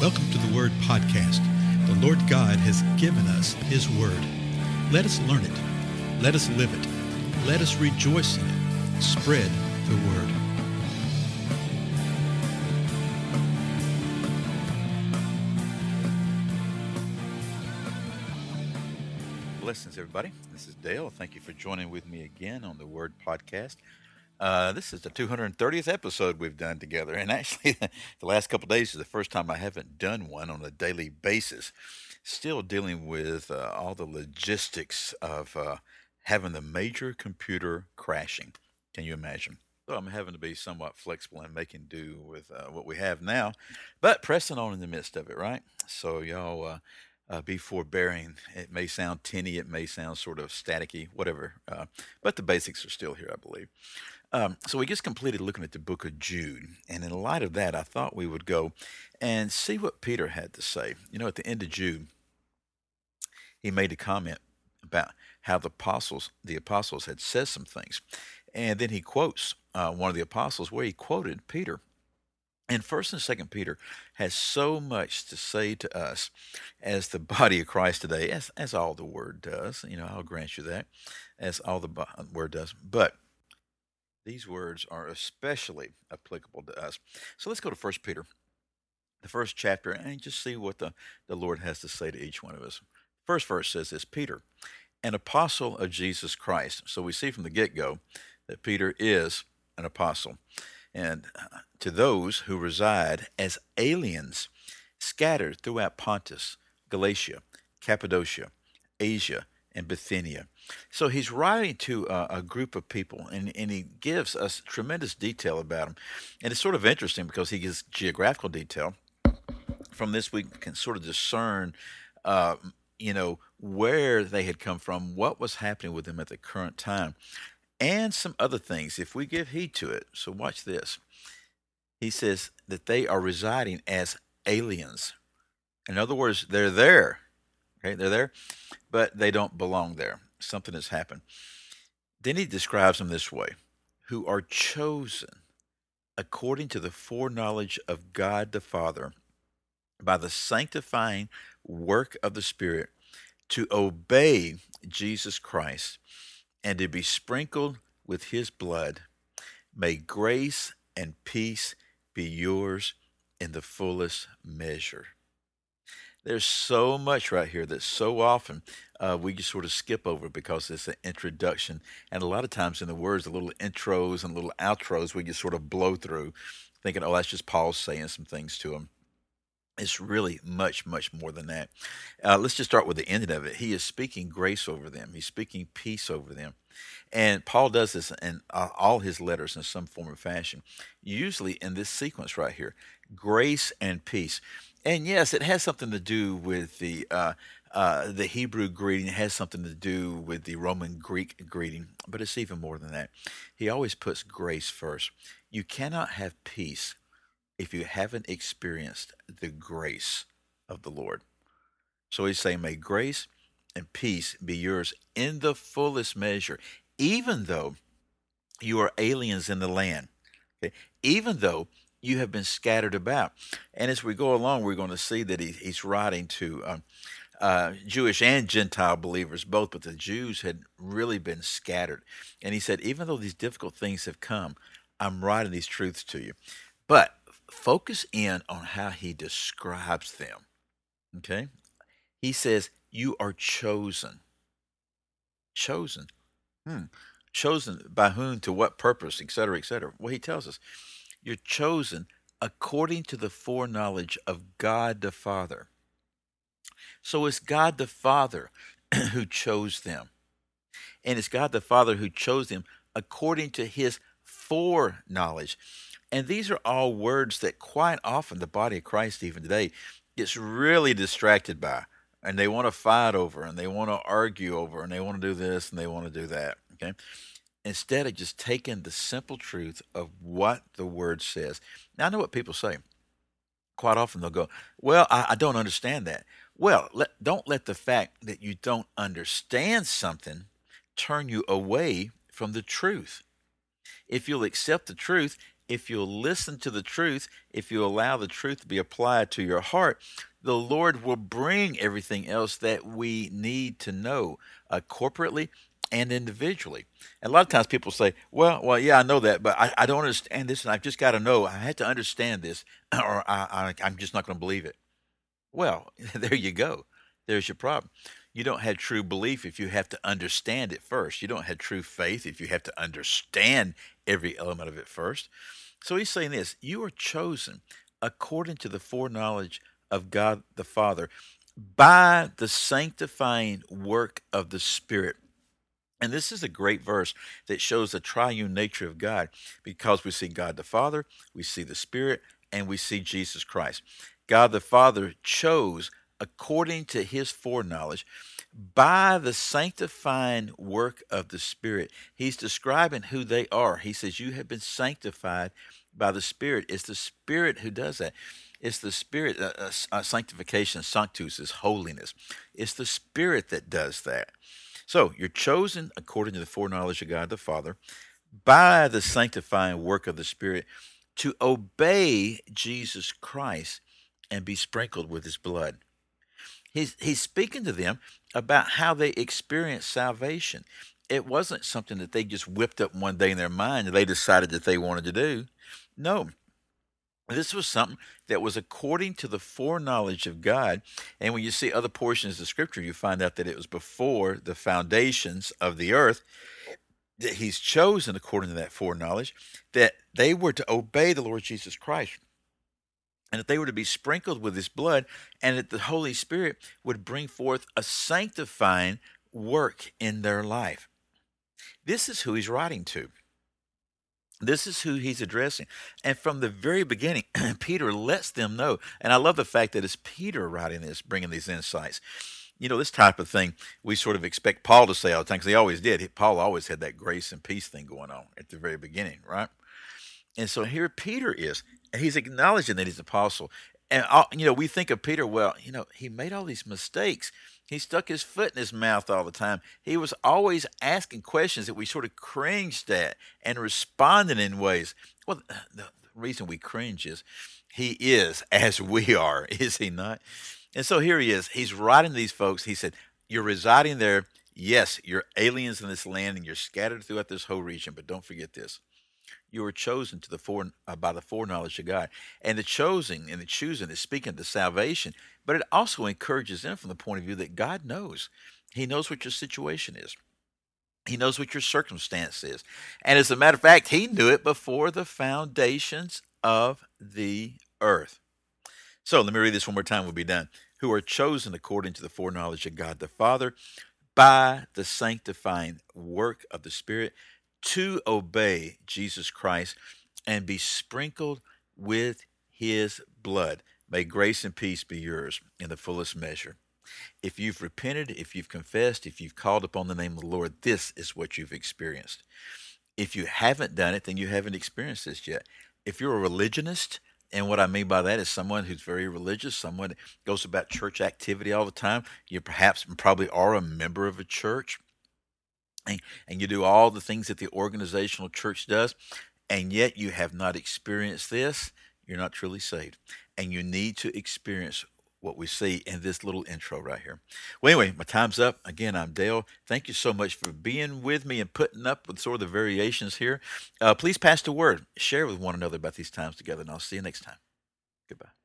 Welcome to the Word Podcast. The Lord God has given us His Word. Let us learn it. Let us live it. Let us rejoice in it. Spread the Word. Blessings, everybody. This is Dale. Thank you for joining with me again on the Word Podcast. Uh, this is the 230th episode we've done together, and actually, the last couple days is the first time I haven't done one on a daily basis. Still dealing with uh, all the logistics of uh, having the major computer crashing. Can you imagine? So I'm having to be somewhat flexible and making do with uh, what we have now, but pressing on in the midst of it, right? So y'all uh, uh, be forbearing. It may sound tinny, it may sound sort of staticky, whatever, uh, but the basics are still here, I believe. Um, so we just completed looking at the book of Jude, and in light of that, I thought we would go and see what Peter had to say. You know, at the end of Jude, he made a comment about how the apostles, the apostles, had said some things, and then he quotes uh, one of the apostles where he quoted Peter. And First and Second Peter has so much to say to us as the body of Christ today, as as all the Word does. You know, I'll grant you that, as all the Word does, but these words are especially applicable to us. So let's go to First Peter, the first chapter, and just see what the, the Lord has to say to each one of us. First verse says this Peter, an apostle of Jesus Christ. So we see from the get go that Peter is an apostle. And uh, to those who reside as aliens scattered throughout Pontus, Galatia, Cappadocia, Asia, Bithynia. So he's writing to a, a, group of people, and, and he gives us tremendous detail about them. And it's sort of interesting because he gives geographical detail. From this, we can sort of discern, uh, you know, where they had come from, what was happening with them at the current time, and some other things if we give heed to it. So watch this. He says that they are residing as aliens. In other words, they're there. Okay, they're there, but they don't belong there something has happened. Then he describes them this way who are chosen according to the foreknowledge of God the Father by the sanctifying work of the Spirit to obey Jesus Christ and to be sprinkled with his blood. May grace and peace be yours in the fullest measure. There's so much right here that so often uh, we just sort of skip over because it's an introduction. And a lot of times in the words, the little intros and little outros, we just sort of blow through, thinking, oh, that's just Paul saying some things to him. It's really much, much more than that. Uh, let's just start with the ending of it. He is speaking grace over them, he's speaking peace over them. And Paul does this in uh, all his letters in some form or fashion, usually in this sequence right here grace and peace. And yes, it has something to do with the uh, uh, the Hebrew greeting. It has something to do with the Roman Greek greeting, but it's even more than that. He always puts grace first. You cannot have peace if you haven't experienced the grace of the Lord. So he's saying, May grace and peace be yours in the fullest measure, even though you are aliens in the land. Okay? Even though you have been scattered about. And as we go along, we're going to see that he, he's writing to um, uh, Jewish and Gentile believers both, but the Jews had really been scattered. And he said, even though these difficult things have come, I'm writing these truths to you. But focus in on how he describes them. Okay? He says, You are chosen. Chosen. Hmm. Chosen by whom, to what purpose, et cetera, et cetera. Well, he tells us you're chosen according to the foreknowledge of God the Father. So it's God the Father who chose them. And it's God the Father who chose them according to his foreknowledge. And these are all words that quite often the body of Christ, even today, gets really distracted by. And they want to fight over and they want to argue over and they want to do this and they want to do that. Okay instead of just taking the simple truth of what the word says. Now, I know what people say. Quite often they'll go, Well, I, I don't understand that. Well, let, don't let the fact that you don't understand something turn you away from the truth. If you'll accept the truth if you'll listen to the truth, if you allow the truth to be applied to your heart, the Lord will bring everything else that we need to know uh, corporately and individually. And a lot of times people say, well, well, yeah, I know that, but I, I don't understand this, and I've just got to know. I had to understand this, or I, I, I'm just not going to believe it. Well, there you go. There's your problem. You don't have true belief if you have to understand it first. You don't have true faith if you have to understand every element of it first. So he's saying this you are chosen according to the foreknowledge of God the Father by the sanctifying work of the Spirit. And this is a great verse that shows the triune nature of God because we see God the Father, we see the Spirit, and we see Jesus Christ. God the Father chose according to his foreknowledge by the sanctifying work of the Spirit. He's describing who they are. He says, You have been sanctified by the Spirit. It's the Spirit who does that. It's the Spirit, uh, uh, uh sanctification, sanctus is holiness. It's the Spirit that does that. So you're chosen according to the foreknowledge of God the Father by the sanctifying work of the Spirit to obey Jesus Christ and be sprinkled with his blood. He's, he's speaking to them about how they experience salvation. It wasn't something that they just whipped up one day in their mind and they decided that they wanted to do. No, this was something that was according to the foreknowledge of God. And when you see other portions of Scripture, you find out that it was before the foundations of the earth that He's chosen according to that foreknowledge that they were to obey the Lord Jesus Christ and that they were to be sprinkled with his blood, and that the Holy Spirit would bring forth a sanctifying work in their life. This is who he's writing to. This is who he's addressing. And from the very beginning, Peter lets them know. And I love the fact that it's Peter writing this, bringing these insights. You know, this type of thing, we sort of expect Paul to say all the time, because he always did. Paul always had that grace and peace thing going on at the very beginning, right? And so here Peter is And he's acknowledging that he's an apostle. And all, you know, we think of Peter. Well, you know, he made all these mistakes. He stuck his foot in his mouth all the time. He was always asking questions that we sort of cringed at and responding in ways. Well, the reason we cringe is he is as we are, is he not? And so here he is. He's writing to these folks. He said, You're residing there. Yes, you're aliens in this land and you're scattered throughout this whole region, but don't forget this you were chosen to the fore, uh, by the foreknowledge of God. And the choosing and the choosing is speaking to salvation, but it also encourages them from the point of view that God knows. He knows what your situation is. He knows what your circumstance is. And as a matter of fact, he knew it before the foundations of the earth. So let me read this one more time, we'll be done. Who are chosen according to the foreknowledge of God the Father by the sanctifying work of the Spirit to obey Jesus Christ and be sprinkled with his blood. May grace and peace be yours in the fullest measure. If you've repented, if you've confessed, if you've called upon the name of the Lord, this is what you've experienced. If you haven't done it, then you haven't experienced this yet. If you're a religionist, and what I mean by that is someone who's very religious, someone goes about church activity all the time. You perhaps probably are a member of a church and, and you do all the things that the organizational church does, and yet you have not experienced this, you're not truly saved. And you need to experience what we see in this little intro right here. Well, anyway, my time's up. Again, I'm Dale. Thank you so much for being with me and putting up with sort of the variations here. Uh, please pass the word. Share with one another about these times together, and I'll see you next time. Goodbye.